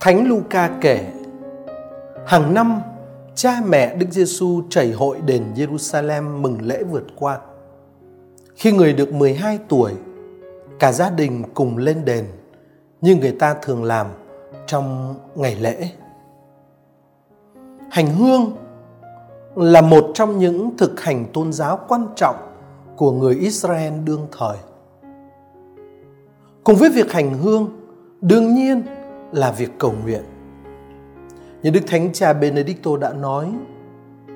Thánh Luca kể, hàng năm cha mẹ Đức Giêsu chảy hội đền Jerusalem mừng lễ vượt qua. Khi người được 12 tuổi, cả gia đình cùng lên đền như người ta thường làm trong ngày lễ. Hành hương là một trong những thực hành tôn giáo quan trọng của người Israel đương thời. Cùng với việc hành hương, đương nhiên là việc cầu nguyện. Như Đức Thánh Cha Benedicto đã nói,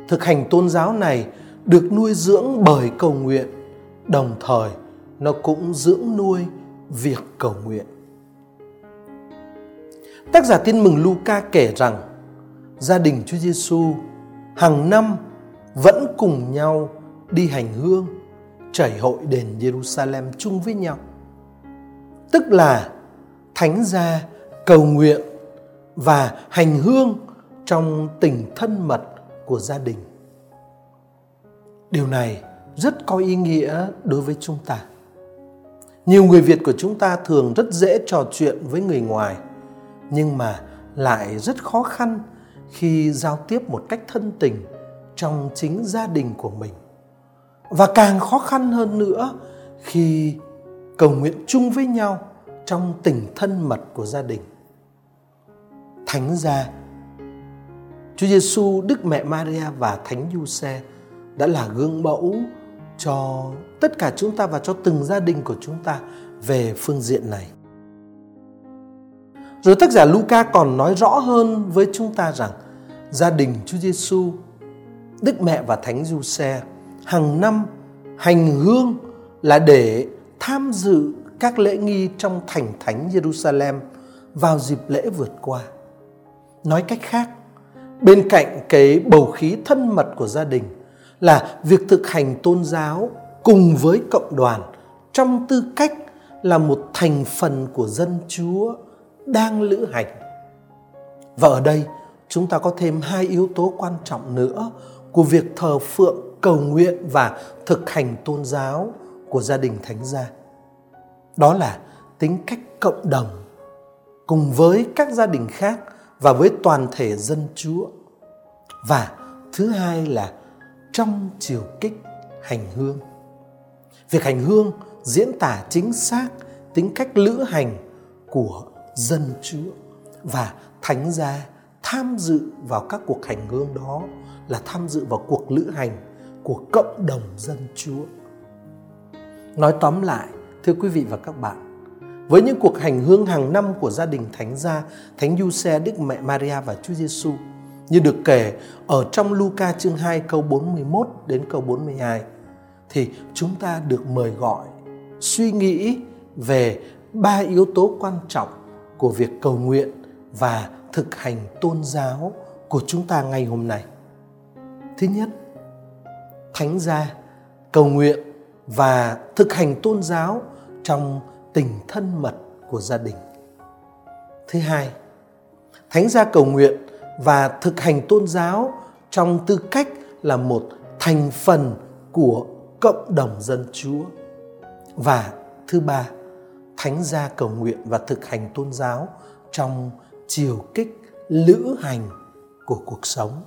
thực hành tôn giáo này được nuôi dưỡng bởi cầu nguyện, đồng thời nó cũng dưỡng nuôi việc cầu nguyện. Tác giả Tin mừng Luca kể rằng gia đình Chúa Giêsu hàng năm vẫn cùng nhau đi hành hương chảy hội đền Jerusalem chung với nhau. Tức là thánh gia cầu nguyện và hành hương trong tình thân mật của gia đình. Điều này rất có ý nghĩa đối với chúng ta. Nhiều người Việt của chúng ta thường rất dễ trò chuyện với người ngoài, nhưng mà lại rất khó khăn khi giao tiếp một cách thân tình trong chính gia đình của mình. Và càng khó khăn hơn nữa khi cầu nguyện chung với nhau trong tình thân mật của gia đình. Thánh gia Chúa Giêsu, Đức Mẹ Maria và Thánh Giuse đã là gương mẫu cho tất cả chúng ta và cho từng gia đình của chúng ta về phương diện này. Rồi tác giả Luca còn nói rõ hơn với chúng ta rằng gia đình Chúa Giêsu, Đức Mẹ và Thánh Giuse hàng năm hành hương là để tham dự các lễ nghi trong thành thánh Jerusalem vào dịp lễ vượt qua. Nói cách khác, bên cạnh cái bầu khí thân mật của gia đình là việc thực hành tôn giáo cùng với cộng đoàn trong tư cách là một thành phần của dân Chúa đang lữ hành. Và ở đây chúng ta có thêm hai yếu tố quan trọng nữa của việc thờ phượng, cầu nguyện và thực hành tôn giáo của gia đình thánh gia. Đó là tính cách cộng đồng cùng với các gia đình khác và với toàn thể dân Chúa. Và thứ hai là trong chiều kích hành hương. Việc hành hương diễn tả chính xác tính cách lữ hành của dân Chúa và thánh gia tham dự vào các cuộc hành hương đó là tham dự vào cuộc lữ hành của cộng đồng dân Chúa. Nói tóm lại, thưa quý vị và các bạn, với những cuộc hành hương hàng năm của gia đình Thánh gia, Thánh Giuse, Đức Mẹ Maria và Chúa Giêsu như được kể ở trong Luca chương 2 câu 41 đến câu 42 thì chúng ta được mời gọi suy nghĩ về ba yếu tố quan trọng của việc cầu nguyện và thực hành tôn giáo của chúng ta ngày hôm nay. Thứ nhất, thánh gia cầu nguyện và thực hành tôn giáo trong tình thân mật của gia đình. Thứ hai, thánh gia cầu nguyện và thực hành tôn giáo trong tư cách là một thành phần của cộng đồng dân Chúa. Và thứ ba, thánh gia cầu nguyện và thực hành tôn giáo trong chiều kích lữ hành của cuộc sống